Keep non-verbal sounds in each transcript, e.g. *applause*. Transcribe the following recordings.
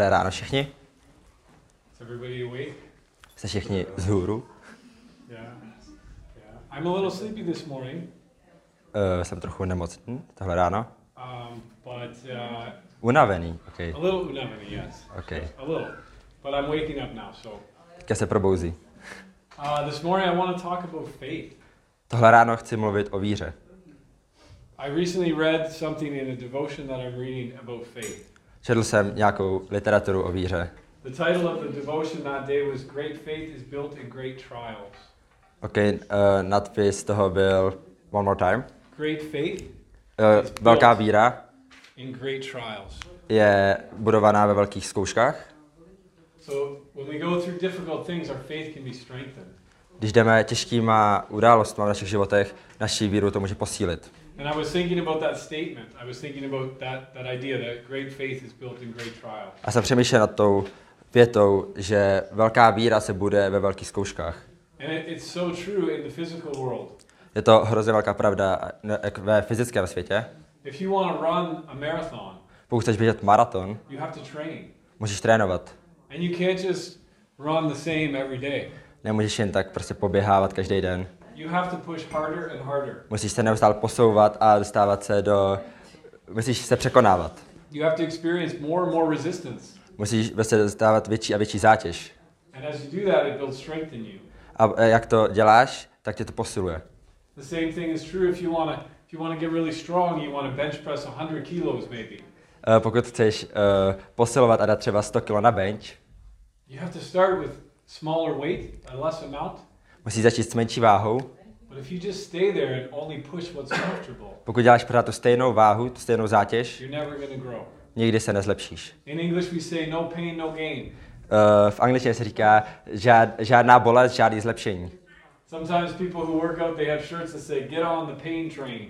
Dobré ráno všichni. Jste všichni z hůru. Yeah. Yeah. I'm a little sleepy this morning, Uh, jsem trochu nemocný tohle ráno. um, but uh, Unavený, ok. a little unavený, yes. ok. A little. But I'm waking up now, so. Teďka se probouzí. Uh, this morning I want to talk about faith. Tohle ráno chci mluvit o víře. I recently read something in a devotion that I'm reading about faith. Četl jsem nějakou literaturu o víře. The title of the devotion that day was Great Faith is Built in Great Trials. Ok, uh, nadpis toho byl One more time. Great faith Uh, velká víra in great trials. je budovaná ve velkých zkouškách. So when we go through difficult things, our faith can be strengthened. Když jdeme těžkýma událostmi v našich životech, naší víru to může posílit. And I was thinking about that statement. I was thinking about that, that idea that great faith is built in great trials. A jsem přemýšlel nad tou větou, že velká víra se bude ve velkých zkouškách. And it, it's so true in the physical world. Je to hrozně velká pravda ve fyzickém světě. If you want to run a marathon, Pokud chceš běžet maraton, you have to train. musíš trénovat. And you can't just run the same every day. Nemůžeš jen tak prostě poběhávat každý den. You have to push harder and harder. Musíš se neustále posouvat a dostávat se do... Musíš se překonávat. You have to experience more and more resistance. Musíš prostě dostávat větší a větší zátěž. And as you do that, it builds strength in you. A jak to děláš, tak tě to posiluje. The same thing is true if you want to if you want to get really strong, you want to bench press 100 kilos maybe. E, Pokud chceš uh, posilovat a dát třeba 100 kg na bench, You have to start with smaller weight, a less amount. Musíš začít s menší váhou. Pokud děláš pořád tu stejnou váhu, tu stejnou zátěž, nikdy se nezlepšíš. No pain, no. Uh, v angličtině se říká žád, žádná bolest, žádný zlepšení. Sometimes people who work out, they have shirts that say "Get on the pain train."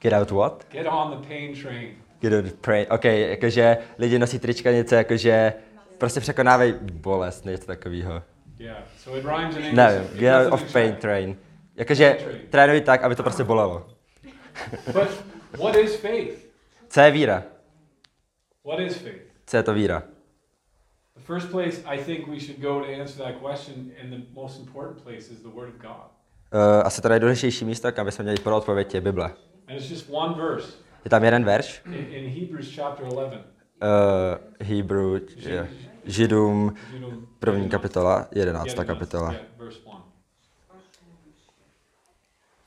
Get out what? Get on the pain train. Get out pray. OK, jakože lidi nosí trička něco, jakože prostě překonávají bolest, něco takového. Yeah. So it rhymes in English. Nevím, It get out of pain train. Jakože trénuj tak, aby to prostě bolelo. But what is faith? Co je víra? What is faith? Co je to víra? The first place I think we should go to answer that question, and the most important place is the Word of God. Uh, asi to nejdůležitější místo, kam bychom měli pro odpověď, je Bible. And it's just one verse Je tam jeden verš, in, in Hebrews chapter 11. uh, Hebrew, je, Židům, první kapitola, jedenáctá kapitola. Yeah, verse 1.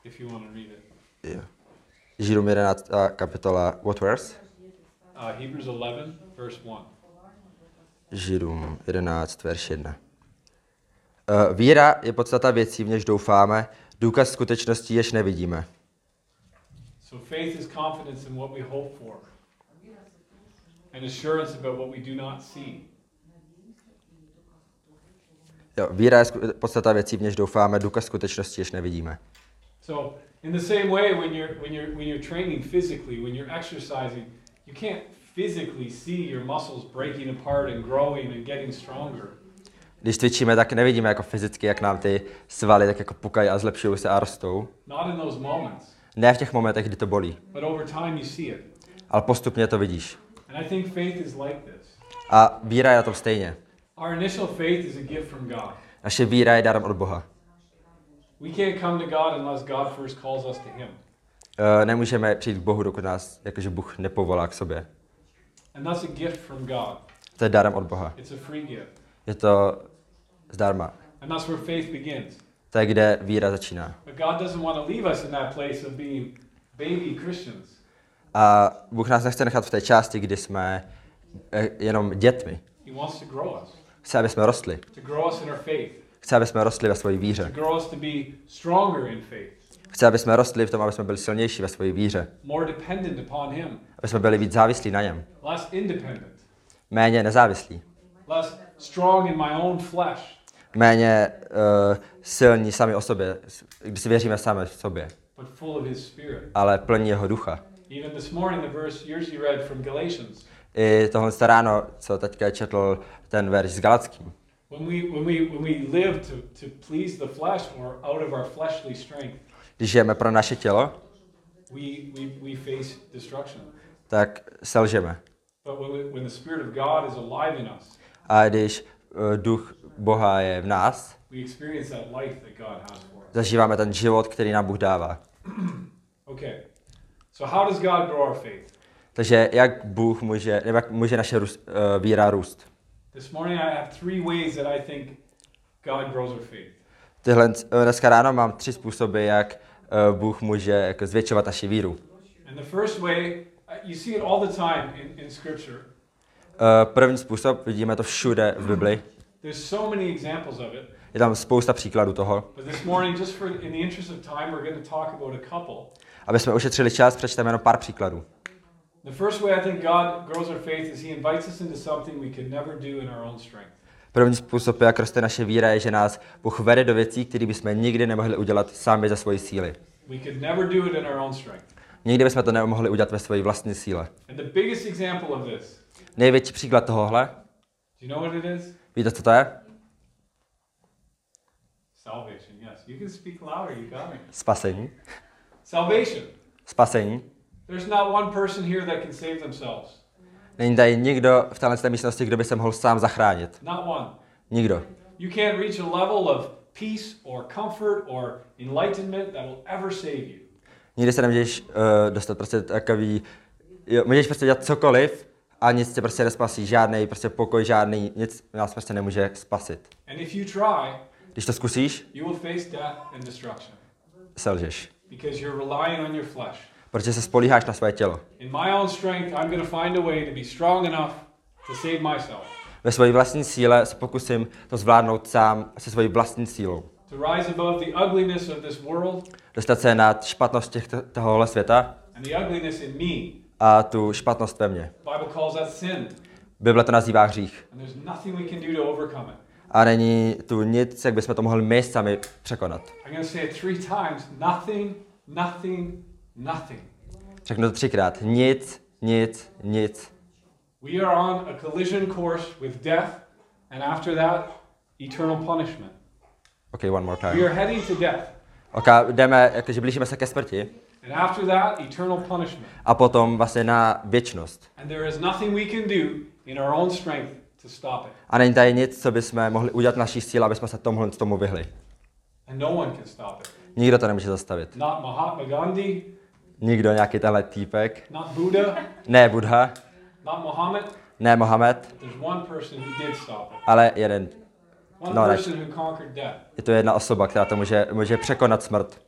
If you want to read it. Jo. Židům 11. kapitola, what verse? Uh, Hebrews 11, verse 1. Židům 11, verš 1. Uh, víra je podstata věcí, v něž doufáme, důkaz skutečností, jež nevidíme. So faith is confidence in what we hope for, and assurance about what we do not see. Jo, víra je podstata věcí, v něž doufáme, důkaz skutečností, jež nevidíme. So in the same way, when you're when you're when you're training physically, when you're exercising, you can't physically see your muscles breaking apart and growing and getting stronger. Když cvičíme, tak nevidíme jako fyzicky, jak nám ty svaly tak jako pukají a zlepšují se a rostou. Not in those moments, Ne v těch momentech, kdy to bolí, but over time you see it. ale postupně to vidíš. And I think faith is like this. A víra je na tom stejně. Our initial faith is a gift from God. Naše víra je darem od Boha. We can't come to God unless God first calls us to Him. Uh, nemůžeme přijít k Bohu, dokud nás jakože Bůh nepovolá k sobě. And that's a gift from God. To je darem od Boha. It's a free gift. Je to zdarma. And that's where faith begins. To je, kde víra začíná. But God doesn't want to leave us in that place of being baby Christians. A Bůh nás nechce nechat v té části, kdy jsme eh, jenom dětmi. He wants to grow us, Chce, aby jsme rostli. Chce, aby jsme rostli ve své víře. Chce, aby jsme rostli v tom, aby jsme byli silnější ve své víře. Aby jsme byli víc závislí na něm. Méně nezávislí. Méně uh, silní sami o sobě, když si věříme sami v sobě. Ale plní jeho ducha. Even this morning, the verse you read from Galatians. I tohle ráno, co teďka četl ten verš s Galackým. When we, when we, when we live to, to please the flesh or out of our fleshly strength, Když žijeme pro naše tělo, we, we, we face destruction. tak selžeme. But when, we, when the Spirit of God is alive in us, A když uh, duch Boha je v nás, we experience that life that God has for us. zažíváme ten život, který nám Bůh dává. *clears throat* Okay. So how does God grow our faith? Takže jak Bůh může, nebo jak může naše růst, uh, víra růst? This morning I have three ways that I think God grows our faith. Tyhle, uh, dneska ráno mám tři způsoby, jak uh, Bůh může jako zvětšovat naši víru. And the first way, you see it all the time in, in Scripture. Uh, první způsob, vidíme to všude v Bibli, There's so many examples of it. je tam spousta příkladů toho. But this morning, just for in the interest of time, we're going to talk about a couple. Aby jsme ušetřili čas, přečteme jenom pár příkladů. The first way I think God grows our faith is He invites us into something we could never do in our own strength. První způsob, jak roste naše víra, je, že nás Bůh vede do věcí, které bychom nikdy nemohli udělat sami za svoji síly. We could never do it in our own strength. Nikdy bychom to nemohli udělat ve své vlastní síle. And the biggest example of this, Největší příklad tohohle, do you know what it is? víte, co to je? Salvation. Yes, you can speak louder. You got me. Spasení. Salvation. Spasení. There's not one person here that can save themselves. Není tady nikdo v této místnosti, kdo by se mohl sám zachránit. Not one. Nikdo. You can't reach a level of peace or comfort or enlightenment that will ever save you. Nikdy se nemůžeš uh, dostat prostě takový, jo, můžeš prostě dělat cokoliv a nic tě prostě nespasí, žádný prostě pokoj, žádný, nic nás prostě nemůže spasit. And if you try, Když to zkusíš, you will face death and destruction selžeš. because you're relying on your flesh. Protože se spolíháš na své tělo. Ve své vlastní síle se pokusím to zvládnout sám se svojí vlastní sílou. to rise above the ugliness of this world Dostat se nad špatnost těch tohohle světa and the ugliness in me. a tu špatnost ve mně. Bible to nazývá hřích. and there's nothing we can do to overcome it. A není tu nic, jak bychom to mohli my sami překonat. Nothing, nothing, nothing. Řeknu to třikrát. Nic, nic, nic. We are on a collision course with death, and after that, eternal punishment. OK, one more We time. are heading to death, OK, jdeme, jakože blížíme se ke smrti and after that, eternal punishment. a potom vlastně na věčnost. And there is nothing we can do in our own strength to stop it. A není tady nic, co bychom mohli udělat naší síle, aby jsme se tomuhle tomu vyhli. And no one can stop it. Nikdo to nemůže zastavit. Not Mahatma Gandhi, Nikdo, nějaký tenhle týpek. not Buddha, Ne Buddha, not Muhammad. ne Mohamed, ale jeden. No, death. Je to jedna osoba, která to může, může překonat smrt.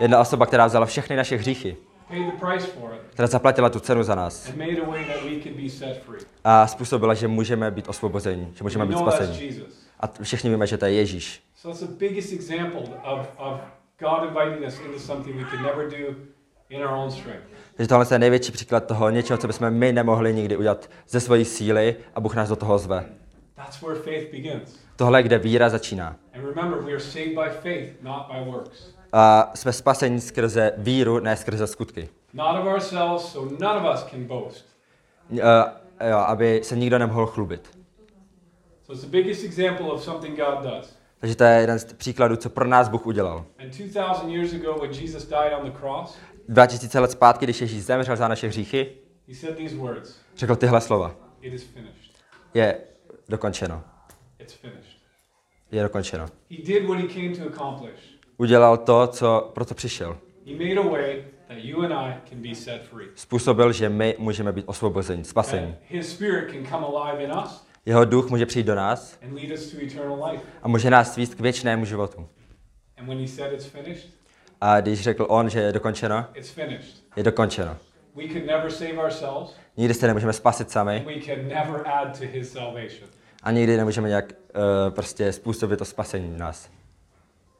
Jedna osoba, která vzala všechny naše hříchy, která zaplatila tu cenu za nás a způsobila, že můžeme být osvobozeni, že můžeme být spaseni. A všichni víme, že to je Ježíš. So that's the biggest example of, of God inviting us into something we could never do in our own strength. Takže tohle je největší příklad toho něčeho, co bychom my nemohli nikdy udělat ze svojí síly a Bůh nás do toho zve. That's where faith begins. Tohle je, kde víra začíná. And remember, we are saved by faith, not by works. A jsme spaseni skrze víru, ne skrze skutky. Not of ourselves, so none of us can boast. Uh, jo, aby se nikdo nemohl chlubit. So it's the biggest example of something God does. Takže to je jeden z příkladů, co pro nás Bůh udělal. And 2,000 years ago, when Jesus died on the cross, 2000 let zpátky, když Ježíš zemřel za naše hříchy, řekl tyhle slova. Je dokončeno. Je dokončeno. Udělal to, co proto přišel. Způsobil, že my můžeme být osvobozeni, spaseni. Jeho duch může přijít do nás a může nás vést k věčnému životu. A když řekl on, že je dokončeno, je dokončeno. Nikdy se nemůžeme spasit sami a nikdy nemůžeme nějak uh, prostě způsobit to spasení v nás.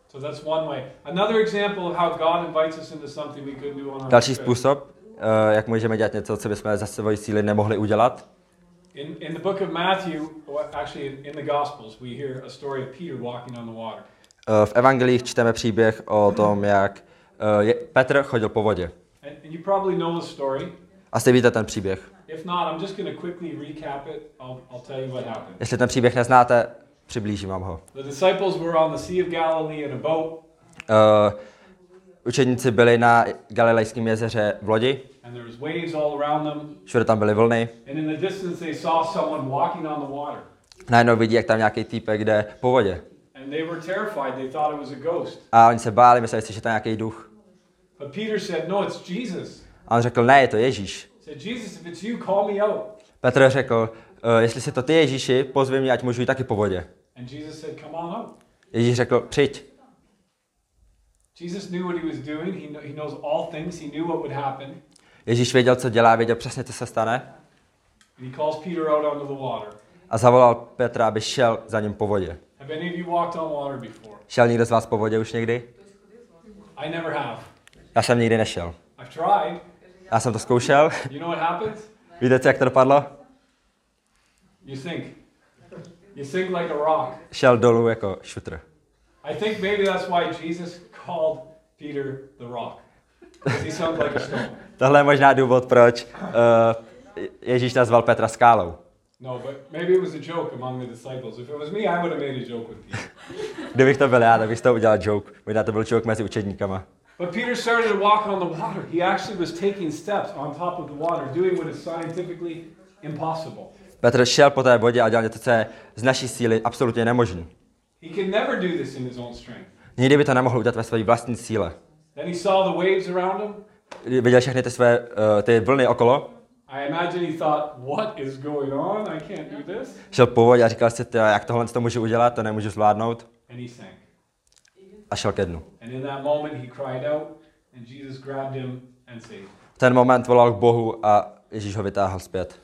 So that's one way. Another example of how God invites us into something we couldn't do on our Další způsob, uh, jak můžeme dělat něco, co bychom za svojí síly nemohli udělat, In, in the book of Matthew, actually in, in the Gospels, we hear a story of Peter walking on the water. uh, v evangelích čteme příběh o tom, jak je, Petr chodil po vodě. And, and you probably know the story. Asi víte ten příběh. If not, I'm just going to quickly recap it. I'll, I'll tell you what happened. Jestli ten příběh neznáte, přiblížím vám ho. The disciples were on the Sea of Galilee in a boat. Uh, učedníci byli na Galilejském jezeře v lodi, všude tam byly vlny. Najednou vidí, jak tam nějaký týpek jde po vodě. A oni se báli, mysleli si, že to je nějaký duch. No. A on řekl, ne, je to Ježíš. Petr řekl, "Eh, jestli si to ty Ježíši, pozvi mě, ať můžu jít taky po vodě. Ježíš řekl, přijď. Ježíš věděl, co dělá, věděl přesně, co se stane. And he calls Peter out onto the water. A zavolal Petra, aby šel za ním po vodě. Have any of you walked on water before? Šel někdo z vás po vodě už někdy? I never have. Já jsem nikdy nešel. I've tried. Já jsem to zkoušel. You know what happens? Víte, jak to dopadlo? You sink. You sink like a rock. Šel dolů jako šutr. I think maybe that's why Jesus called Peter the rock. He sounds like a stone. *laughs* Tohle je možná důvod, proč uh, Ježíš nazval Petra skálou. No, but maybe it was a joke among the disciples. If it was me, I would have made a joke with Peter. Kdybych to byl já, tak bych toho udělal joke. Možná to byl joke mezi učedníkama. But Peter started to walk on the water. He actually was taking steps on top of the water, doing what is scientifically impossible. Petr šel po té vodě a dělal něco, co je z naší síly absolutně nemožné. He could never do this in his own strength. Nikdy by to nemohl udělat ve své vlastní síle. Then he saw the waves around him. Viděl všechny ty své uh, ty vlny okolo, I imagine he thought, what is going on? I can't do this. šel po vodě a říkal si, "Tyjo, jak tohle to můžu udělat, to nemůžu zvládnout. And he sank. A šel ke dnu. And in that moment, he cried out, and Jesus grabbed him and saved him. Ten moment volal k Bohu a Ježíš ho vytáhl zpět.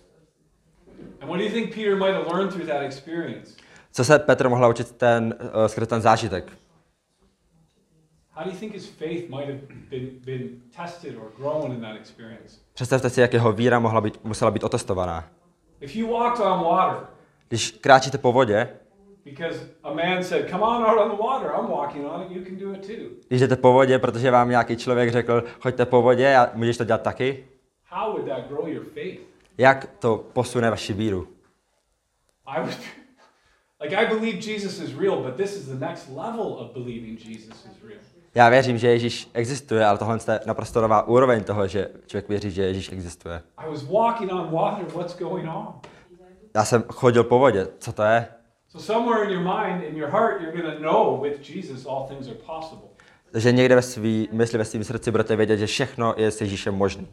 And what do you think Peter might have learned through that experience? Co se Petr mohl učit ten, uh, skrze ten zážitek? How do you think his faith might have been, been tested or grown in that experience? Představte si, jak jeho víra mohla být, musela být otestovaná. If you walked on water Když kráčíte po vodě, because a man said, Come on out on the water, I'm walking on it, you can do it too. když jdete po vodě, protože vám nějaký člověk řekl, choďte po vodě a můžeš to dělat taky, How would that grow your faith? jak to posune vaši víru? I would, *laughs* like, I believe Jesus is real, but this is the next level of believing Jesus is real. Já věřím, že Ježíš existuje, ale tohle je naprosto nová úroveň toho, že člověk věří, že Ježíš existuje. Já jsem chodil po vodě, co to je? So, somewhere in your mind, in your heart, you're going to know with Jesus all things are possible. Takže někde ve svý mysli, ve svém srdci budete vědět, že všechno je s Ježíšem možné.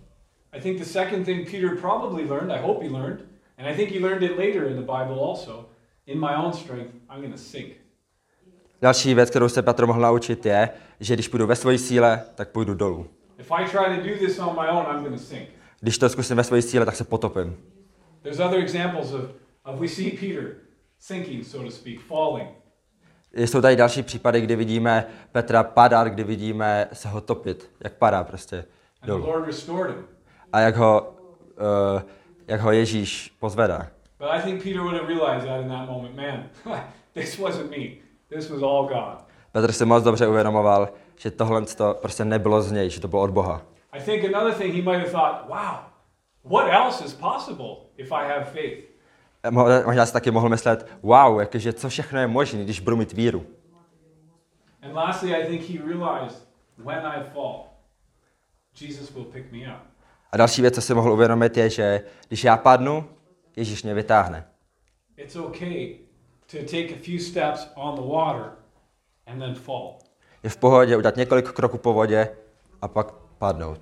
I think the second thing Peter probably learned, I hope he learned, and I think he learned it later in the Bible also, in my own strength, I'm going to sink. Další věc, kterou se Petr mohl naučit, je, že když půjdu ve své síle, tak půjdu dolů. Když to zkusím ve své síle, tak se potopím. Jsou tady další případy, kdy vidíme Petra padat, kdy vidíme se ho topit, jak padá prostě dolů. A jak ho, uh, jak ho Ježíš pozvedá. But I think Peter would have realized that in that moment, man, *laughs* this wasn't me. This was all God. Petr si moc dobře uvědomoval, že tohle to prostě nebylo z něj, že to bylo od Boha. I think another thing he might have thought, wow, what else is possible if I have faith? Mo- Možná si taky mohl myslet, wow, jakože co všechno je možné, když budu mít víru. And lastly, I think he realized when I fall, Jesus will pick me up. A další věc, co si mohl uvědomit, je, že když já padnu, Ježíš mě vytáhne. It's okay to take a few steps on the water and then fall. Je v pohodě udělat několik kroků po vodě a pak padnout.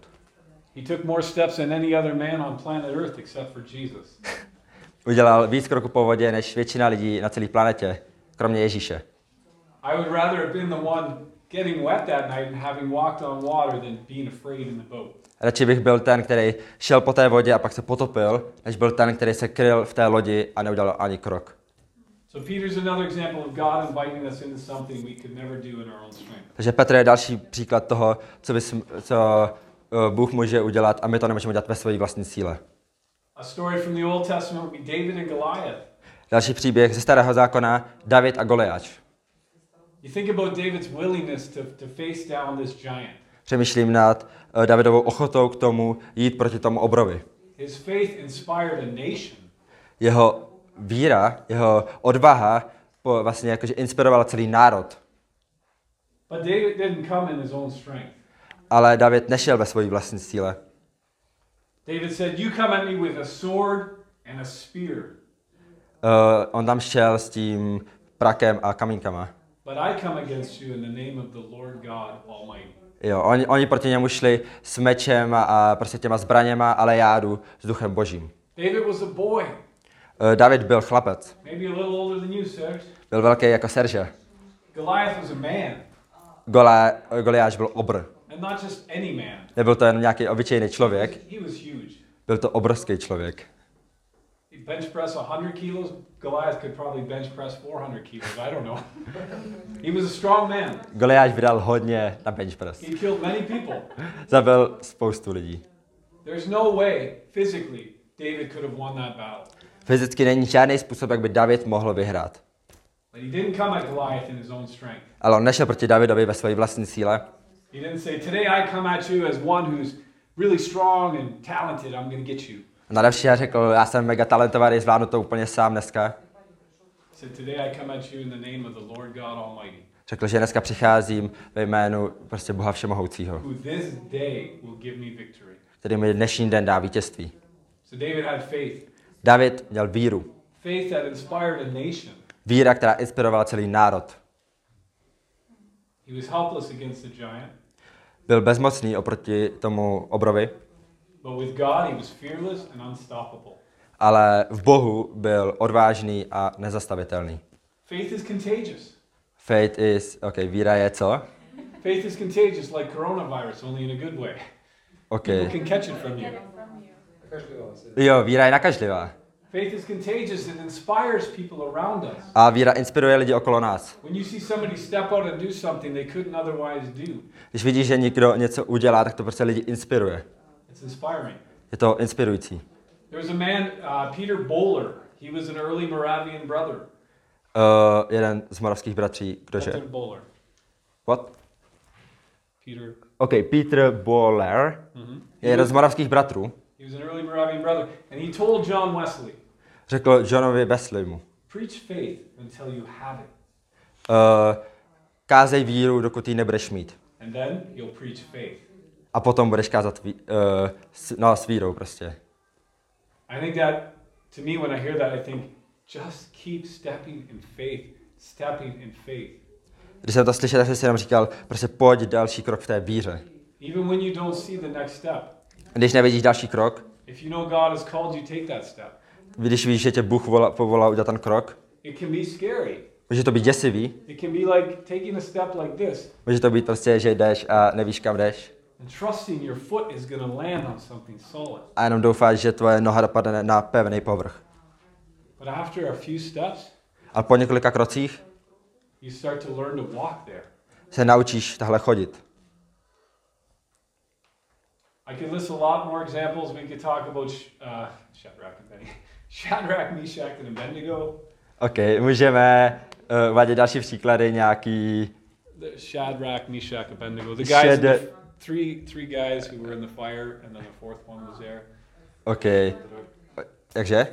He took more steps than any other man on planet Earth except for Jesus. *laughs* Udělal víc kroků po vodě než většina lidí na celé planetě, kromě Ježíše. I would rather have been the one getting wet that night and having walked on water than being afraid in the boat. Radši bych byl ten, který šel po té vodě a pak se potopil, než byl ten, který se kryl v té lodi a neudělal ani krok. So Peter's another example of God inviting us into something we could never do in our own strength. Takže Petr je další příklad toho, co, bys, co eh, Bůh může udělat a my to nemůžeme udělat ve své vlastní síle. A story from the Old Testament would be David and Goliath. Další příběh ze starého zákona, David a Goliáš. You think about David's willingness to, to face down this giant. Přemýšlím nad eh, Davidovou ochotou k tomu jít proti tomu obrovi. His faith inspired a nation. Jeho víra, jeho odvaha po, vlastně jakože inspirovala celý národ. But David didn't come in his own strength. Ale David nešel ve svojí vlastní síle. David said, You come at me with a sword and a spear, Uh, on tam šel s tím prakem a kamínkama. but I come against you in the name of the Lord God Almighty. Jo, oni, oni proti němu šli s mečem a, a prostě těma zbraněma, ale já jdu s duchem božím. David was a boy, David byl chlapec. Byl velký jako Serže. Golá, Goliáš byl obr. Nebyl to jen nějaký obyčejný člověk, byl to obrovský člověk. Bench press 100 kilos. Goliath could probably bench press 400 kilos. I don't know. *laughs* he was a strong man. Goliáš vydal hodně na bench press. He killed many people. Zabil spoustu lidí. There's no way, physically, David could have won that battle. Fyzicky není žádný způsob, jak by David mohl vyhrát. Ale on nešel proti Davidovi ve své vlastní síle. Na další řekl, já jsem mega talentovaný, zvládnu to úplně sám dneska. Řekl, že dneska přicházím ve jménu prostě Boha Všemohoucího, který mi dnešní den dá vítězství. So David had faith. David měl víru. Faith that inspired a nation. Víra, která inspirovala celý národ. He was helpless against the giant, Byl bezmocný oproti tomu obrovi, but with God he was fearless and unstoppable. ale v Bohu byl odvážný a nezastavitelný. Faith is contagious. Faith is, ok, víra je co? Faith is contagious like coronavirus, only in a good way. Ok. People can catch it from you. Jo, víra je nakažlivá. Faith is contagious. It inspires people around us. A víra inspiruje lidi okolo nás. When you see somebody step out and do something they couldn't otherwise do, Když vidíš, že někdo něco udělá, tak to prostě lidi inspiruje. it's inspiring. Je to inspirující. There was a man, uh, Peter Bowler. He was an early Moravian brother. Uh, jeden z moravských bratří, kdože? Peter Bowler. What? Peter. OK, Peter Boller Mhm. je jeden z moravských bratrů. Was an early Moravian brother, and he told John Wesley, Řekl Johnovi Wesleymu, "Preach faith until you have it, uh, kázej víru, dokud ji nebudeš mít. and then you'll preach faith." A potom budeš kázat ví, uh, s, no, s vírou prostě. I think that, to me, when I hear that, I think, just keep stepping in faith, stepping in faith. Když jsem to slyšel, tak jsem si jenom říkal, prostě pojď další krok v té víře. Even when you don't see the next step, Když nevidíš další krok, if you know God has called you, take that step. když víš, že tě Bůh volá, povolá udělat ten krok, It can be scary. může to být děsivý, It can be like taking a step like this může to být prostě, že jdeš a nevíš, kam jdeš. and trusting your foot is going to land on something solid. A jenom doufáš, že tvoje noha dopadne na pevný povrch. But after a few steps, Ale po několika krocích you start to learn to walk there. se naučíš tahle chodit. I could list a lot more examples. We could talk about Sh- uh, Shadrach and Benny. *laughs* Shadrach, Meshach, and Abednego. OK, můžeme uh, uvádět další příklady, nějaký... The Shadrach, Meshach, Abednego. The guys, the, Shad- f- three three guys who were in the fire, and then the fourth one was there. OK, takže?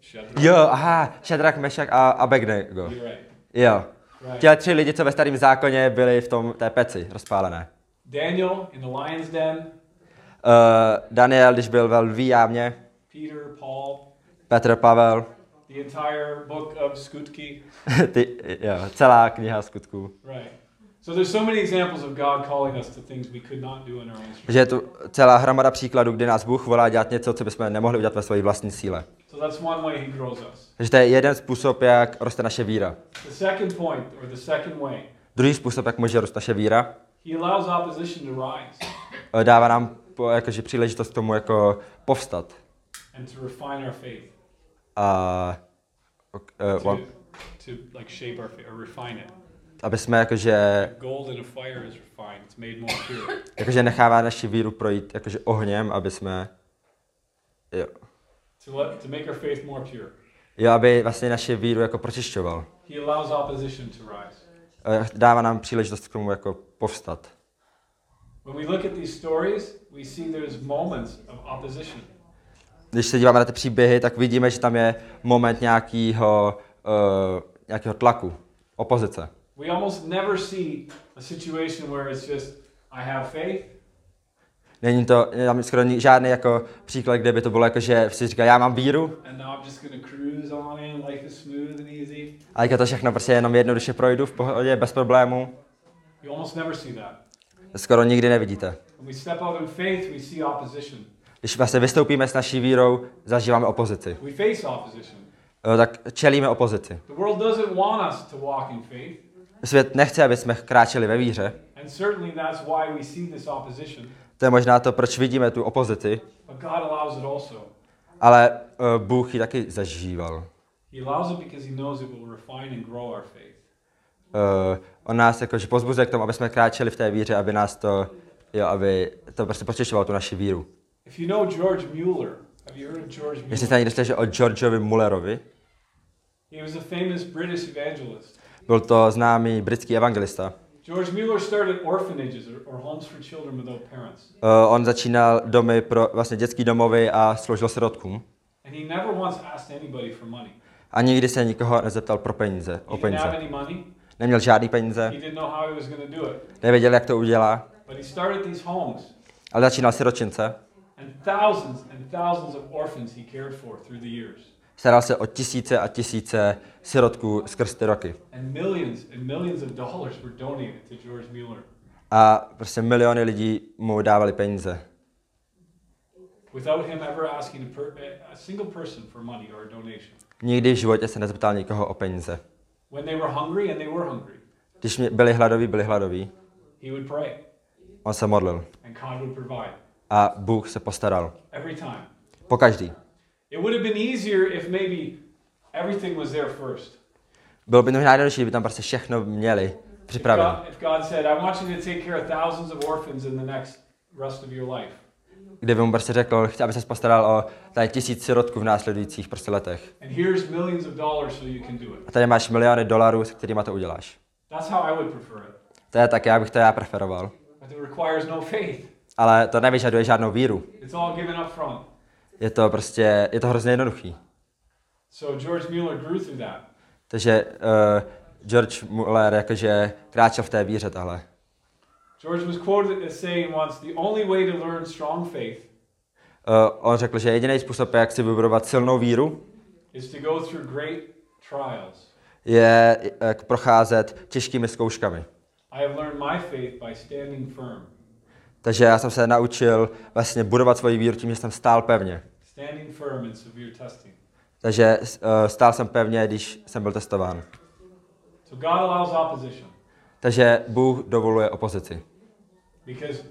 Shadrach. Jo, aha, Shadrach, Meshach a Abednego. Right. Jo. Right. Těle tři lidi, co ve starém zákoně byli v tom té peci rozpálené. Daniel in the lion's den. Uh, Daniel, když byl ve lví jámě, Peter, Paul. Petr, Pavel, The entire book of Skutki. *laughs* ty, jo, celá kniha skutků. Right. So there's so many examples of God calling us to things we could not do in our own strength. Že je tu celá hromada příkladů, kdy nás Bůh volá dělat něco, co bychom nemohli udělat ve své vlastní síle. So that's one way He grows us. Takže to je jeden způsob, jak roste naše víra. The second point, or the second way, Druhý způsob, jak může růst naše víra, He allows opposition to rise eh, dává nám jakože příležitost k tomu jako povstat. and to refine our faith, A eh, to, to like shape our faith or refine it. aby jsme jakože, Gold in a fire is refined; it's made more pure. jakože nechává naši víru projít jakože ohněm, aby jsme, jo, to let to make our faith more pure. jo, aby vlastně naši víru jako pročišťoval. He allows opposition to rise. Eh, Dává nám příležitost k tomu jako povstat. Když se díváme na ty příběhy, tak vidíme, že tam je moment nějakého, uh, nějakého tlaku, opozice. We almost never see a situation where it's just I have faith. Není to tam skoro žádný jako příklad, kde by to bylo jako, že si říká, já mám víru, a teďka to všechno prostě jenom jednoduše projdu v pohodě, bez problémů. Skoro nikdy nevidíte. Když vlastně vystoupíme s naší vírou, zažíváme opozici. Tak čelíme opozici. Svět nechce, aby jsme kráčeli ve víře. To je možná to, proč vidíme tu opozici, ale uh, Bůh ji taky zažíval. He allows it because He knows it will refine and grow our faith. Uh, on nás jakože pozbuzuje k tomu, aby jsme kráčeli v té víře, aby nás to, jo, aby to prostě počešovalo tu naši víru. If you know George Mueller, have you heard of George Jestli Mueller? jste někdy slyšeli o Georgeovi Mullerovi, He was a famous British evangelist. byl to známý britský evangelista. George Mueller started orphanages or, homes for children without parents. Uh, on začínal domy pro vlastně dětský domovy a sloužil sirotkům. And he never once asked anybody for money. A nikdy se nikoho nezeptal pro peníze, o He didn't have peníze. Neměl žádný peníze, nevěděl, jak to udělá, ale začínal siročince. the years. Staral se o tisíce a tisíce sirotků skrz ty roky. A prostě miliony lidí mu dávali peníze. Nikdy v životě se nezeptal nikoho o peníze. When they were hungry, and they were hungry, Když byli hladoví, byli hladoví, he would pray, on se modlil. and God would provide A Bůh se postaral. every time. Po každý. It would have been easier if maybe everything was there first. Bylo by to možná jednodušší, kdyby tam prostě všechno měli připraveno. Life. Kdyby mu prostě řekl, chci, aby se postaral o tady tisíc sirotků v následujících prostě letech. A tady máš miliony dolarů, s kterými to uděláš. That's how I would prefer it. To je tak, já bych to já preferoval. But it requires no faith. Ale to nevyžaduje žádnou víru. It's all given up front. Je to prostě, je to hrozně jednoduchý. So George Mueller grew through that. Takže uh, George Muller jakože kráčel v té víře tahle. George was quoted as saying once, the only way to learn strong faith Uh, on řekl, že jediný způsob, jak si vybudovat silnou víru, is to go through great trials. je jak procházet těžkými zkouškami. I have learned my faith by standing firm. Takže já jsem se naučil vlastně budovat svoji víru tím, že jsem stál pevně. Standing firm in severe testing. Takže uh, stál jsem pevně, když jsem byl testován. So God allows opposition Takže Bůh dovoluje opozici. because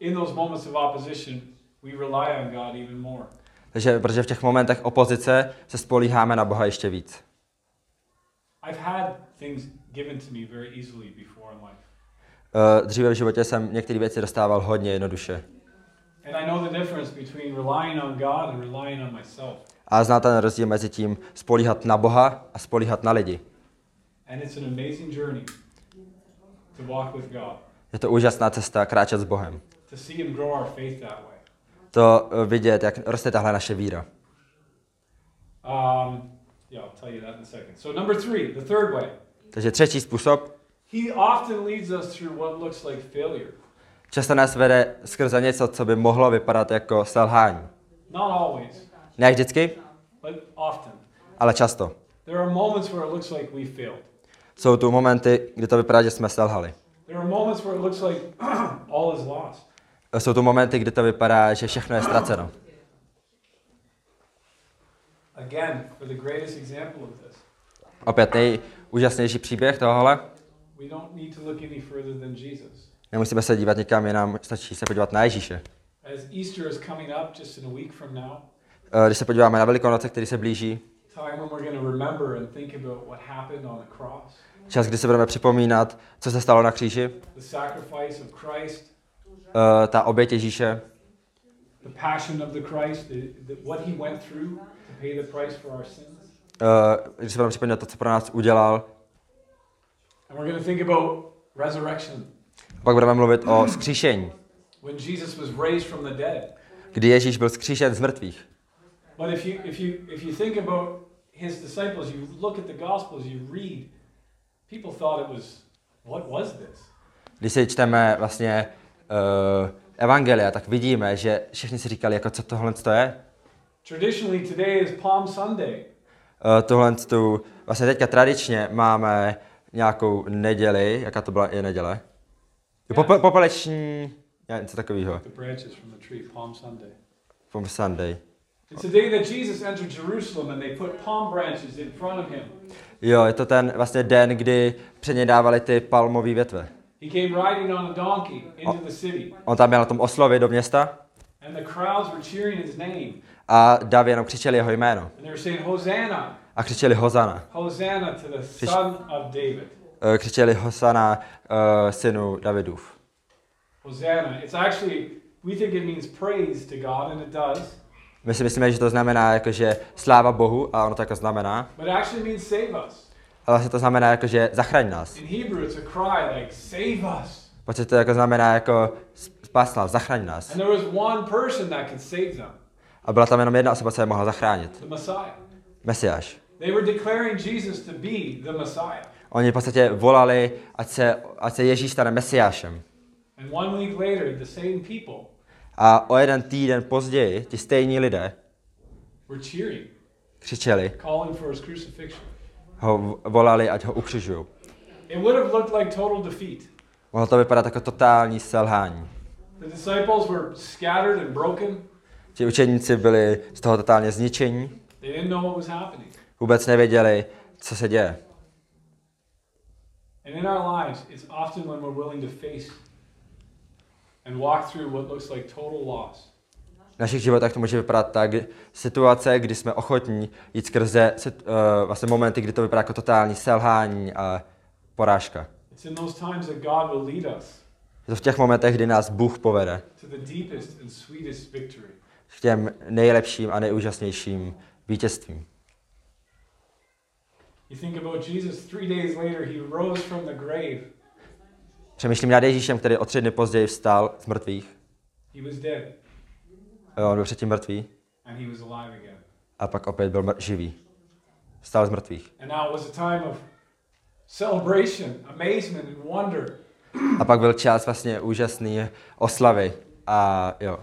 in those moments of opposition, we rely on God even more. Takže protože v těch momentech opozice se spolíháme na Boha ještě víc. I've had things given to me very easily before in life. Uh, dříve v životě jsem některé věci dostával hodně jednoduše. And I know the difference between relying on God and relying on myself. A zná ten rozdíl mezi tím spolíhat na Boha a spolíhat na lidi. And it's an amazing journey to walk with God, Je to úžasná cesta kráčet s Bohem. to uh, vidět, jak roste tahle naše víra. Um, yeah, I'll tell you that in a second. So, number three, the third way. Takže třetí způsob, He often leads us through what looks like failure. často nás vede skrze něco, co by mohlo vypadat jako selhání. Not always, Ne vždycky, but often. ale často. There are moments where it looks like we failed. Jsou tu momenty, kdy to vypadá, že jsme selhali. *clears throat* Jsou tu momenty, kdy to vypadá, že všechno je ztraceno. Opět nejúžasnější příběh tohohle. Nemusíme se dívat někam jinam, stačí se podívat na Ježíše. Eh, Když se podíváme na Velikonoce, který se blíží, čas, kdy se budeme připomínat, co se stalo na kříži, the sacrifice of Christ, eh, ta oběť Ježíše, eh, když se budeme připomínat to, co pro nás udělal, And we're going to think about resurrection, pak budeme mluvit o skříšení, when Jesus was raised from the dead. kdy Ježíš byl skříšen z mrtvých. But if you, if you, if you think about his disciples, you look at the Gospels, you read, people thought it was, what was this? Když si čteme vlastně uh, evangelia, tak vidíme, že všichni si říkali, jako co tohle to je. Traditionally, today is Palm Sunday. Uh, tohle tu, vlastně teďka tradičně máme nějakou neděli, jaká to byla je neděle? Popo, popoleční, něco takového, The branches from the tree, Palm Sunday. Palm Sunday. It's the day that Jesus entered Jerusalem and they put palm branches in front of him. Jo, je to ten vlastně den, kdy před něj dávali ty palmové větve. He came riding on a donkey into the city, On tam byl na tom oslově do města and the crowds were cheering his name. a davy jenom křičeli jeho jméno. And they were saying, Hosanna, A křičeli Hozana. Hosanna to the son of David. Uh, křičeli Hosana uh, synu Davidův. Hosanna. It's actually, we think it means praise to God, and it does. My si myslíme, že to znamená jakože sláva Bohu a ono to jako znamená. But it actually means save us. Ale vlastně to znamená jakože zachraň nás. In Hebrew, it's a cry like, save us. Protože to jako znamená jako spas nás, zachraň nás. And there was one person that could save them A byla tam jenom jedna osoba, co je mohla zachránit. the Messiah. Mesiáš. They were declaring Jesus to be the Messiah. Oni v podstatě volali, ať se, ať se Ježíš stane Mesiášem. And one week later, the same people A o jeden týden později ti stejní lidé křičeli, ho volali, ať ho ukřižují. Mohlo to vypadat jako totální selhání. The disciples were scattered and broken. Ti učeníci byli z toho totálně zničení, vůbec nevěděli, co se děje. And in our lives, it's often when we're willing to face and walk through what looks like total loss. V našich životech to může vypadat tak, situace, kdy jsme ochotní jít skrze uh, vlastně momenty, kdy to vypadá jako totální selhání a porážka. It's in those times that God will lead us Je to v těch momentech, kdy nás Bůh povede to the deepest and sweetest victory. k těm nejlepším a nejúžasnějším vítězstvím. You think about Jesus, three days later, he rose from the grave. Přemýšlím nad Ježíšem, který o tři dny později vstal z mrtvých. He was dead, Jo, On byl předtím mrtvý and he was alive again. a pak opět byl živý. Vstal z mrtvých. And now was a time of celebration, amazement, and wonder. A pak byl čas vlastně úžasný oslavy. A jo.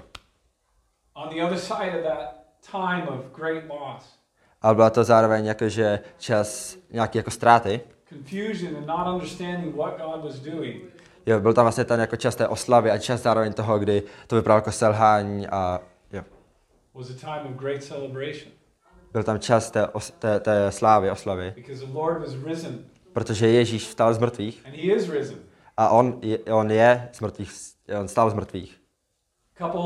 On the other side of that time of great loss, Ale byla to zároveň jakože čas nějaký jako ztráty. confusion, and not understanding what God was doing. Jo, byl tam vlastně ten jako čas té oslavy a čas zároveň toho, kdy to vypadalo jako selhání a jo. was a time of great celebration Byl tam čas té, os, té, té slávy, oslavy, because the Lord was risen protože Ježíš vstal z mrtvých and he is risen. a on je, on je z mrtvých, on stal z mrtvých. Couple,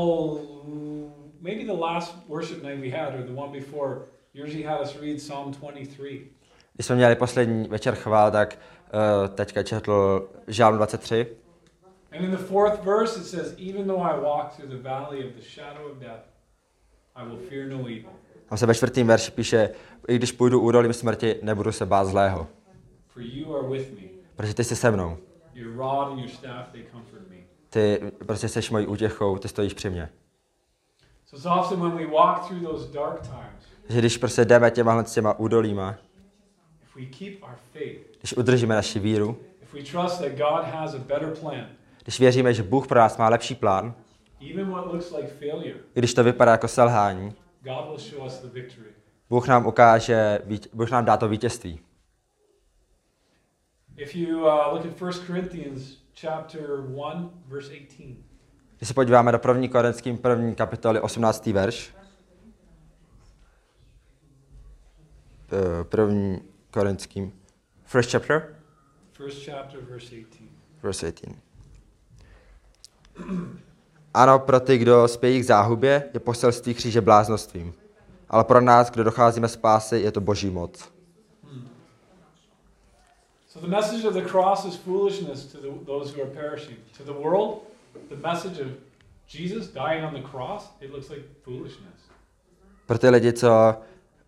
maybe the last worship night we had or the one before, Jerzy had us read Psalm 23. Když jsme měli poslední večer chvál, tak uh, teďka četl Žálm 23 And in the fourth verse it says, Even though I walk through the valley of the shadow of death, I will fear no evil. Tam se ve čtvrtým verši píše, i když půjdu údolím smrti, nebudu se bát zlého, For you are with me. protože ty jsi se mnou. Your rod and your staff, they comfort me. Ty prostě jsi mojí útěchou, ty stojíš při mě. So it's often when we walk through those dark times, Takže když prostě jdeme těma, těma údolíma, if we keep our faith, když udržíme naši víru, if we trust that God has a better plan, když věříme, že Bůh pro nás má lepší plán, even what looks like failure, i když to vypadá jako selhání. Bůh nám ukáže, Bůh nám dá to vítězství. If you uh, look at 1 Corinthians chapter 1, verse 18. Když se podíváme do 1. Korinským 1. kapitoly 18. verš, eh, první Korinským, first chapter, First chapter, verse 18. verse 18. Ano, pro ty, kdo spějí k záhubě, je poselství kříže bláznostvím. Ale pro nás, kdo docházíme spásy, je to boží moc. So the message of the cross is foolishness to the, those who are perishing. To the world, the message of Jesus dying on the cross, it looks like foolishness. Pro ty lidi, co,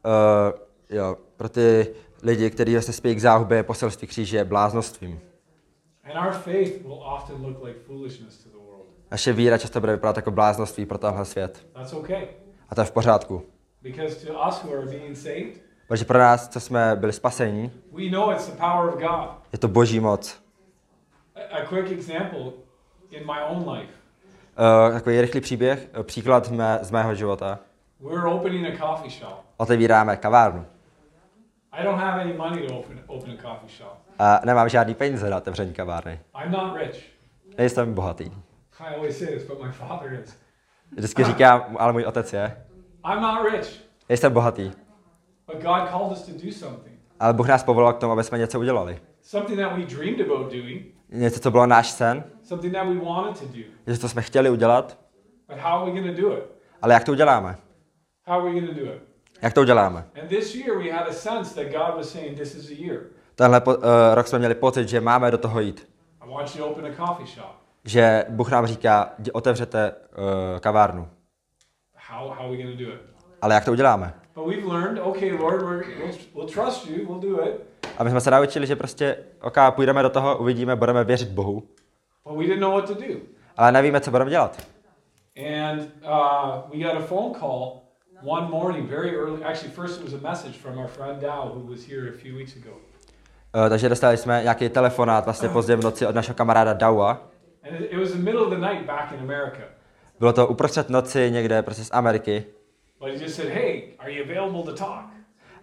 uh, jo, pro ty lidi, kteří se spějí k záhubě, poselství kříže je bláznostvím. Naše víra často bude vypadat jako bláznoství pro tenhle svět. A to je v pořádku. Protože pro nás, co jsme byli God. je to boží moc. Uh, takový rychlý příběh, uh, příklad mé, z mého života. Otevíráme kavárnu. I don't have any money to open, open a coffee shop. A nemám žádný peníze na otevření kavárny. I'm not rich. Nejsem bohatý. I always say this, but my father is. Vždycky říkám, ale můj otec je. I'm not rich, Nejsem bohatý. but God called us to do something. Ale Bůh nás povolal k tomu, aby jsme něco udělali. Something that we dreamed about doing, Něco, co bylo náš sen, something that we wanted to do. něco, co jsme chtěli udělat, But how are we going to do it? ale jak to uděláme? How are we going to do it? Jak to uděláme? Tenhle po, uh, rok jsme měli pocit, že máme do toho jít. Že Bůh nám říká, "Jdi- otevřete uh, kavárnu. How, how we do it? Ale jak to uděláme? But we've learned, okay, Lord, we're, we'll, we'll trust you, we'll do it. A my jsme se naučili, že prostě, ok, půjdeme do toho, uvidíme, budeme věřit Bohu, But we didn't know what to do. ale nevíme, co budeme dělat. And uh, we got a phone call one morning, very early. Actually, first it was a message from our friend Dow, who was here a few weeks ago. Uh, takže dostali jsme nějaký telefonát vlastně pozdě v noci od našeho kamaráda Daua. And it, it was the middle of the night back in America. Bylo to uprostřed noci někde prostě z Ameriky. But he just said, hey, are you available to talk?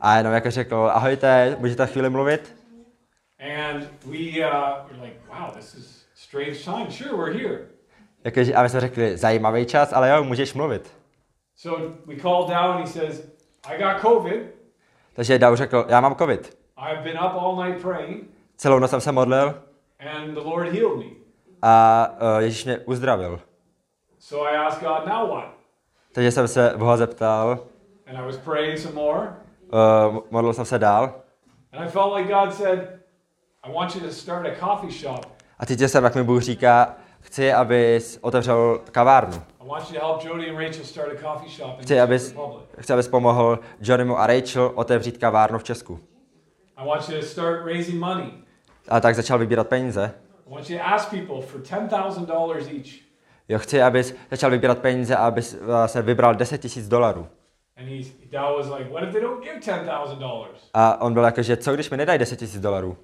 A jenom jako řekl, ahojte, můžete chvíli mluvit? And we uh, were like, wow, this is strange time. Sure, we're here. Jakože, a my jsme řekli, zajímavý čas, ale jo, můžeš mluvit. So we called Dow and he says, I got COVID. Takže Dau řekl, já mám covid. I've been up all night praying, Celou noc jsem se modlil and the Lord healed me. a uh, Ježíš mě uzdravil. So I asked God, now what? Takže jsem se Boha zeptal, And I was praying some more. uh, modlil jsem se dál And I felt like God said, I want you to start a coffee shop. a cítil jsem, jak mi Bůh říká, chci, abys otevřel kavárnu. Chci, abys, chci, abys pomohl Johnnymu a Rachel otevřít kavárnu v Česku. A tak začal vybírat peníze. I want you to ask people for $10,000 each. Jo, chci, abys začal vybírat peníze a abys vlastně vybral 10 tisíc dolarů. And he, Dow was like, what if they don't give $10,000? A on byl jako, že co když mi nedají 10 tisíc dolarů?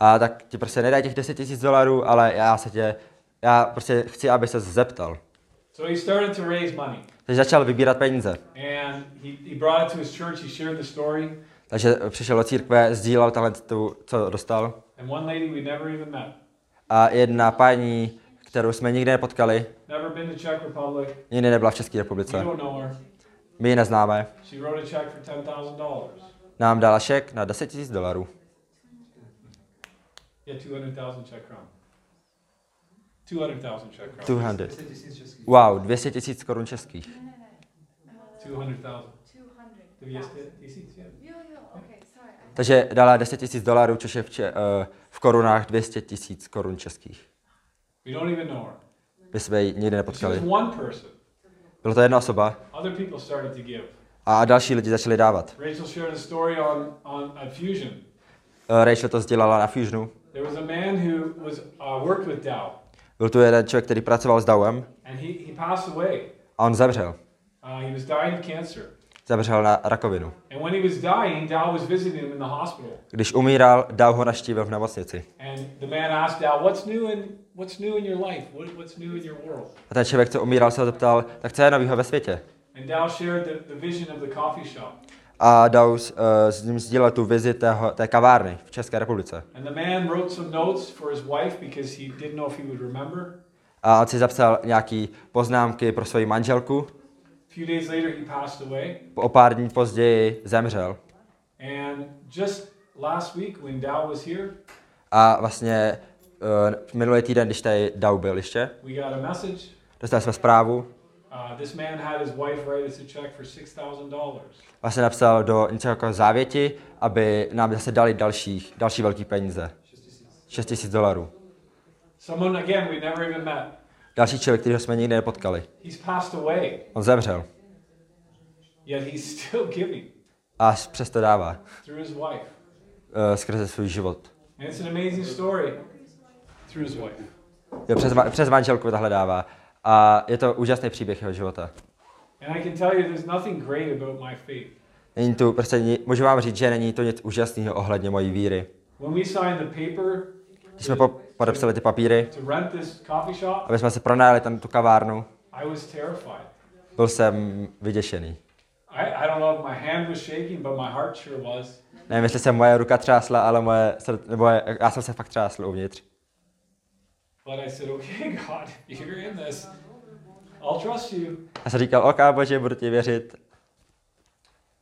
And they don't give $10,000, but that's what I want you to ask for. A tak ti prostě nedají těch 10 tisíc dolarů, ale já se tě, já prostě chci, aby se zeptal. So he started to raise money. Takže začal vybírat peníze. And he, he brought it to his church. He shared the story. Takže přišel do církve, sdílel talent, tu, co dostal. And one lady we never even met, A jedna paní, kterou jsme nikdy nepotkali, never been to Czech Republic. nikdy nebyla v České We republice. don't know her. My ji neznáme. She wrote a check for $10,000. Nám dala šek na 10 tisíc dolarů. Yeah, 200,000 Czech crown. 200,000 Czech crown. 200. Wow, 200 tisíc korun českých. 200,000. 200. 200 tisíc, yeah. Jo, jo, okay, sorry. I- Takže dala 10 tisíc dolarů, což je v, če, uh, v korunách 200 tisíc korun českých. We don't even know her. My jsme ji nikdy nepotkali. Byla to jedna osoba Other people started to give. a další lidi začali dávat. Rachel shared a story on, on at Fusion. Uh, Rachel to sdělala na Fusionu. There was a man who was uh, worked with Dow, Byl tu jeden člověk, který pracoval s Dawem and he, he passed away. a on zemřel. Uh, he was dying of cancer. Zemřel na rakovinu. And when he was dying, Dow was visiting him in the hospital. Když umíral, Daw ho naštívil v nemocnici. And the man asked Dow, "What's new in what's new in your life? What, what's new in your world?" A ten člověk, co umíral, se ho zeptal, tak co je novýho ve světě? And Dow shared the, the vision of the coffee shop. A Daw uh, s ním sdílel tu vizi tého, té kavárny v České republice. A on si zapsal nějaký poznámky pro svoji manželku. O pár dní později zemřel. Dow A vlastně uh, minulý týden, když tady Daw byl ještě, dostali jsme zprávu, this man had his wife write us a check for vlastně napsal do něco jako závěti, aby nám zase dali dalších, další velký peníze. 6 tisíc dolarů. Someone again we never even met. Další člověk, kterého jsme nikdy nepotkali. He's passed away, On zemřel. yet he's still giving A přesto dává. through his wife. Uh, skrze svůj život. And it's an amazing story through his wife. Jo, přes, přes manželku tahle dává. A je to úžasný příběh jeho života. And I can tell you, there's nothing great about my faith. Není tu, prostě můžu vám říct, že není to nic úžasného ohledně mojí víry. When we signed the paper Když jsme, po, podepsali ty papíry, to rent this coffee shop, aby jsme si pronajali ten, tu kavárnu. I was terrified. Byl jsem vyděšený. I, I don't know if my hand was shaking, but my heart sure was. Nevím, jestli se moje ruka třásla, ale moje, srd- nebo je, já jsem se fakt třásl uvnitř. But I said, okay, *laughs* God, you're in this, I'll trust you. Já jsem říkal, OK, bože, budu ti věřit.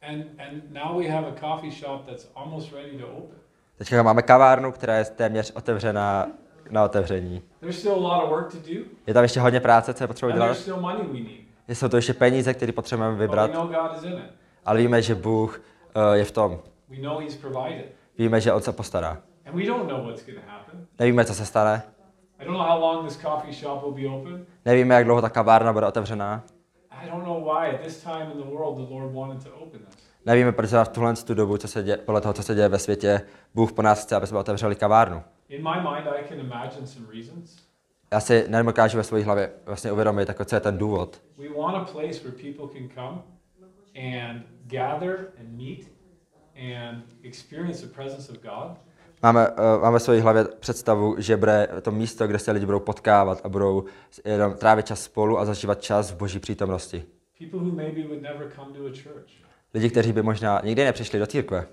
And, and now we have a coffee shop that's almost ready to open. Teďka máme kavárnu, která je téměř otevřená na otevření. There's still a lot of work to do, Je tam ještě hodně práce, co je potřeba dělat. Jsou to ještě peníze, které potřebujeme vybrat, ale víme, že Bůh uh, je v tom. We know He's provided. Víme, že On se postará. And we don't know what's going to happen. Nevíme, co se stane. I don't know how long this coffee shop will be open. Nevíme, jak dlouho ta kavárna bude otevřená. I don't know why at this time in the world the Lord wanted to open this. Nevíme, proč v tuhle tu dobu, co se děje, podle toho, co se děje ve světě, Bůh po nás chce, aby jsme otevřeli kavárnu. In my mind, I can imagine some reasons. Já si nedokážu ve své hlavě vlastně uvědomit, jako co je ten důvod. We want a place where people can come and gather and meet and experience the presence of God. Máme, uh, máme v své hlavě představu, že bude to místo, kde se lidi budou potkávat a budou jenom trávit čas spolu a zažívat čas v boží přítomnosti. Lidi, kteří by možná nikdy nepřišli do církve.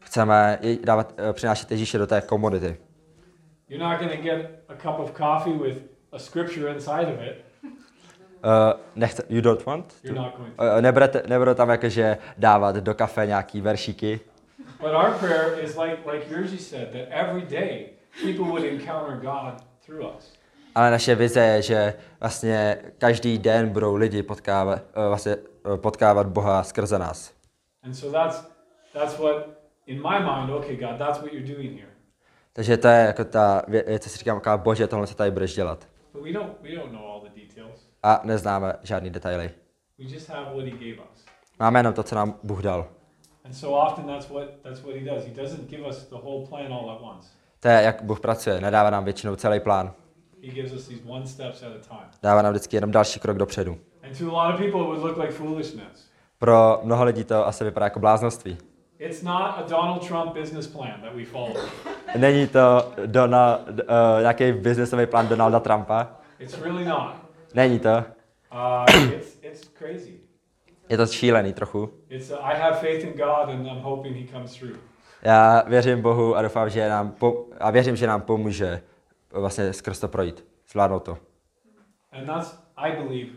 Chceme dávat, uh, přinášet Ježíše do té komodity. You're not going to get a cup of coffee with a scripture inside of it. Uh, nechce, you don't want? To. Uh, nebudete, nebudou tam jakože dávat do kafe nějaký veršíky, But our prayer is like, like Yerji said, that every day people would encounter God through us. ale naše vize je, že vlastně každý den budou lidi potkávat, uh, vlastně, uh, potkávat Boha skrze nás. And so that's, that's what, in my mind, okay, God, that's what you're doing here. Takže to je jako ta věc, co si říkám, jako, bože, tohle se tady budeš dělat. But we don't, we don't know all the details. A neznáme žádný detaily. We just have what He gave us. Máme jenom to, co nám Bůh dal. And so often that's what, that's what He does. He doesn't give us the whole plan all at once. To je, jak Bůh pracuje. Nedává nám většinou celý plán. He gives us these one steps at a time. Dává nám vždycky jenom další krok dopředu. And to a lot of people, it would look like foolishness. Pro mnoho lidí to asi vypadá jako bláznoství. It's not a Donald Trump business plan that we follow. Není to Donald, uh, nějaký biznesový plán Donalda Trumpa. It's really not. Není to. Uh, it's, it's crazy. Je to šílený trochu. It's I have faith in God and I'm hoping He comes through. Já věřím Bohu a doufám, že nám po, a věřím, že nám pomůže vlastně skrz to projít, zvládnout to. And that's, I believe,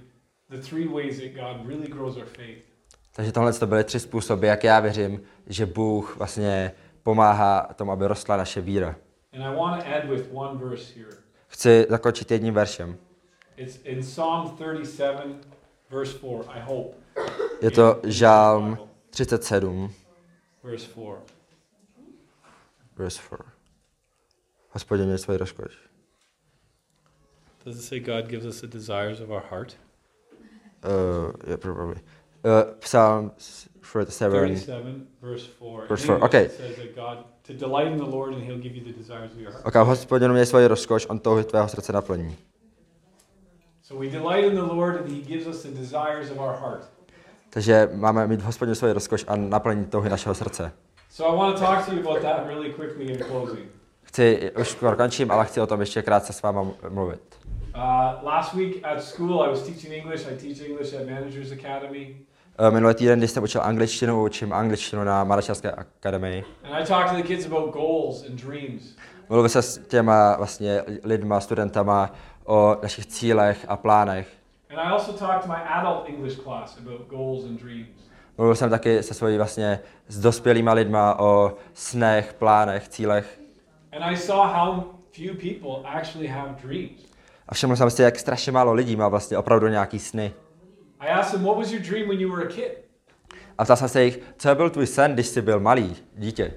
the three ways that God really grows our faith. Takže tohle to byly tři způsoby, jak já věřím, že Bůh vlastně pomáhá tomu, aby rostla naše víra. And I want to end with one verse here. Chci zakončit jedním veršem. It's in Psalm 37, verse 4, I hope. Je to Žálm 37, Verse 4. verse 4. Hospodin je svoji rozkoš. Does it say God gives us the desires of our heart? Uh, yeah, probably. Uh, Psalm 37. 37, verse 4. Verse In 4, English, okay. It says that God, to delight in the Lord and He'll give you the desires of your heart. Ok, hospodinu mě svoji rozkoš, on touhy tvého srdce naplní. Takže máme mít v hospodinu svoji rozkoš a naplnit touhy našeho srdce. So I want to talk to you about that really quickly in closing. Chci, už skoro končím, ale chci o tom ještě krátce s váma mluvit. Uh, last week at school, I was teaching English. I teach English at Managers Academy. Uh, Minulý týden, když jsem učil angličtinu, učím angličtinu na Manažerské akademii. And I talked to the kids about goals and dreams. Mluvil se s těma vlastně lidma, studentama o našich cílech a plánech. And I also talked to my adult English class about goals and dreams. Mluvil jsem taky se svojí vlastně s dospělýma lidma o snech, plánech, cílech. And I saw how few people actually have dreams. A všiml jsem si, jak strašně málo lidí má vlastně opravdu nějaký sny. I asked them, What was your dream when you were a kid? A ptal jsem se jich, co byl tvůj sen, když jsi byl malý dítě.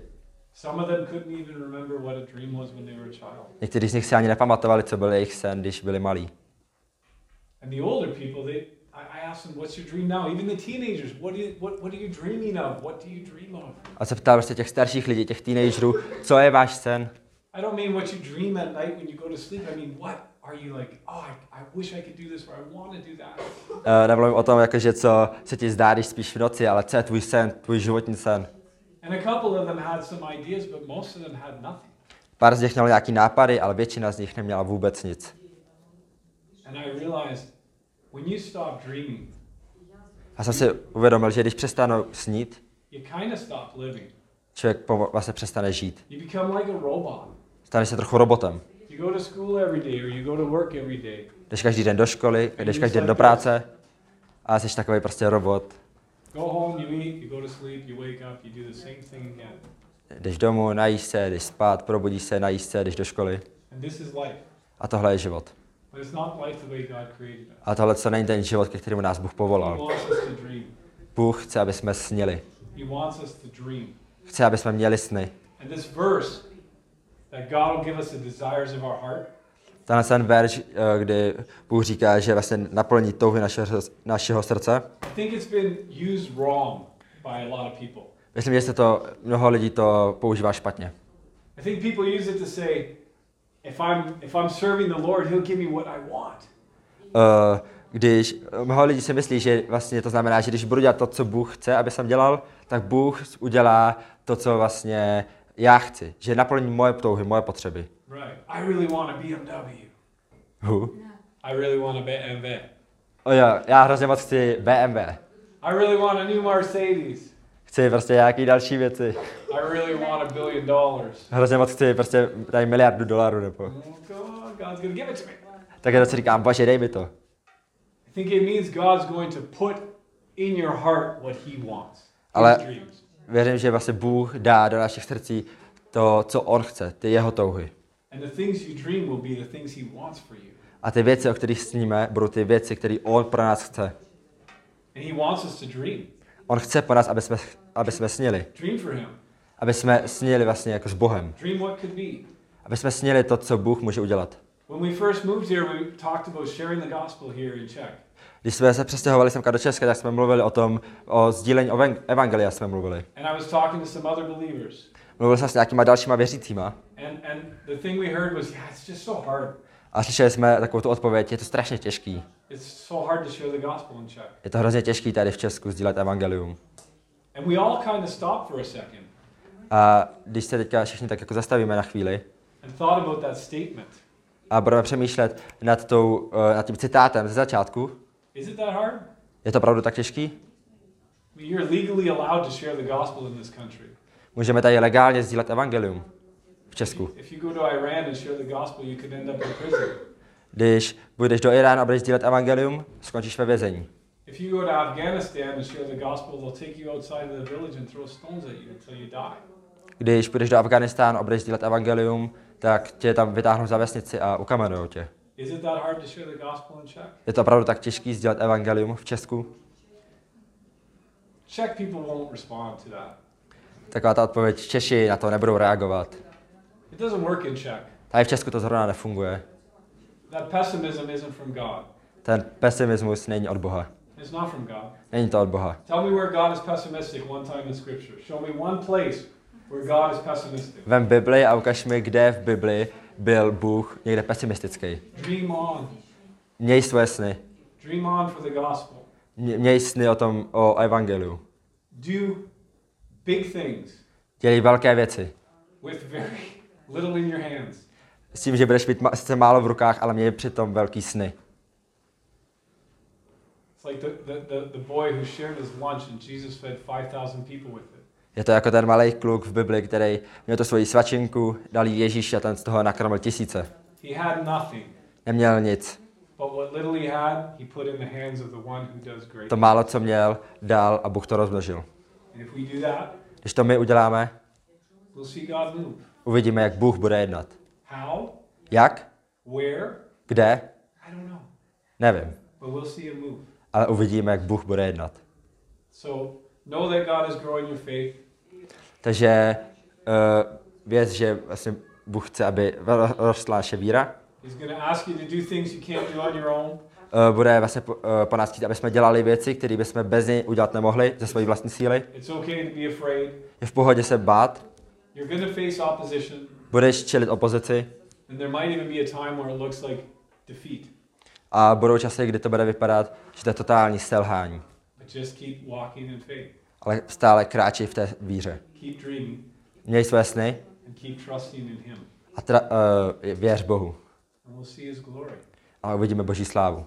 Někteří z nich si ani nepamatovali, co byl jejich sen, když byli malí. And the older people, they, I, I asked them, What's your dream now? Even the teenagers, what, do you, what, what are you dreaming of? What do you dream of? A se ptal prostě těch starších lidí, těch teenagerů, co je váš sen? I don't mean what you dream at night when you go to sleep. I mean, what are you like, oh, I, I wish I could do this or I want to do that. Uh, nemluvím o tom, jakože co se ti zdá, když spíš v noci, ale co je tvůj sen, tvůj životní sen. Pár z nich mělo nějaký nápady, ale většina z nich neměla vůbec nic. And I realized when you stop dreaming, Já jsem si uvědomil, že když přestanu snít, člověk vlastně přestane žít. A. Stane se trochu robotem. You go to school every day or you go to work every day. Jdeš každý den do školy, jdeš každý den do práce a jsi takový prostě robot. Go home, you eat, you go to sleep, you wake up, you do the same thing again. Jdeš domů, najíš se, jdeš spát, probudíš se, najíš se, jdeš do školy. And this is life. A tohle je život. But it's not life the way God created us. A tohle co není ten život, ke kterému nás Bůh He povolal. wants us to dream. Bůh chce, aby jsme snili. He wants us to dream. Chce, aby jsme měli sny. And this verse, that God will give us the desires of our heart, Tenhle ten verš, eh, kdy Bůh říká, že vlastně naplní touhy našeho, našeho srdce. Myslím, že se to, mnoho lidí to používá špatně. I think people use it to say, if I'm if I'm serving the Lord, He'll give me what I want. Eh, když mnoho lidí si myslí, že vlastně to znamená, že když budu dělat to, co Bůh chce, aby jsem dělal, tak Bůh udělá to, co vlastně já chci. Že naplní moje touhy, moje potřeby. Right. I really want a BMW. Hu. I really want a BMW. O jo, já hrozně moc chci BMW. I really want a new Mercedes. Chci prostě nějaký další věci. I really want a billion dollars. Hrozně moc chci prostě tady miliardu dolarů nebo. Oh God, God's gonna give it to me. Tak já si říkám, bože, dej mi to. I think it means God's going to put in your heart what He wants. Ale-. Věřím, že vlastně Bůh dá do našich srdcí to, co On chce, ty jeho touhy. And the things you dream will be the things He wants for you. A ty věci, o kterých sníme, budou ty věci, které On pro nás chce. And He wants us to dream. On chce po nás, aby jsme, aby jsme snili. Dream for Him. Aby jsme snili vlastně jako s Bohem. Dream what could be. Aby jsme snili to, co Bůh může udělat. When we first moved here, we talked about sharing the gospel here in Czech. Když jsme se přestěhovali semka do Česka, tak jsme mluvili o tom, o sdílení evang- evangelia jsme mluvili. Mluvili jsme s nějakýma dalšíma věřícíma a slyšeli jsme takovou tu odpověď, je to strašně těžký. Je to hrozně těžký tady v Česku sdílet evangelium. A když se teďka všichni tak jako zastavíme na chvíli a budeme přemýšlet nad, tou, eh, nad tím citátem ze začátku, je to opravdu tak těžký? You're legally allowed to share the gospel in this country. Můžeme tady legálně sdílet evangelium v Česku. Když půjdeš do Iránu a budeš sdílet evangelium, skončíš ve vězení. Když půjdeš do Afganistánu a budeš sdílet evangelium, tak tě tam vytáhnou za vesnici a ukamenujou tě. Je to opravdu tak těžký sdílet evangelium v Česku? Czech people won't respond to that. Taková ta odpověď, Češi na to nebudou reagovat. It doesn't work in Czech. Tady v Česku to zrovna nefunguje. That pessimism isn't from God. Ten pesimismus není od Boha. It's not from God. Není to od Boha. Tell me where God is pessimistic one time in Scripture. Show me one place where God is pessimistic. Vem Bibli a ukaž mi, kde v Bibli byl Bůh někde pesimistický. Dream on. Měj svoje sny. Dream on for the gospel. Mě- Měj sny o tom, o evangeliu. Do big things Dělej velké věci. with very little in your hands. S tím, že budeš mít ma- sice málo v rukách, ale měj přitom velký sny. It's like the, the, the, the boy who shared his lunch and Jesus fed 5,000 people with it. Je to jako ten malý kluk v Bibli, který měl tu svoji svačinku, dal jí Ježíši a ten z toho nakrmil tisíce. He had nothing, Neměl nic. but what little he had, he put in the hands of the one who does great. To málo, co měl, dal a Bůh to rozmnožil. And if we do that, Když to my uděláme, uvidíme, jak Bůh bude jednat. How? Jak? Where? Kde? I don't know. Nevím. But we'll see him move. Ale uvidíme, jak Bůh bude jednat. So know that God is growing your faith. Takže uh, věc, že vlastně Bůh chce, aby rostla naše víra, Eh, bude vlastně eh, po nás chtít, aby jsme dělali věci, které bychom bez něj udělat nemohli ze své vlastní síly. Je v pohodě se bát. Budeš čelit opozici. A budou časy, kdy to bude vypadat, že to je totální selhání. Ale stále kráčej v té víře. Měj své sny. A tra, uh, věř Bohu. A uvidíme Boží slávu.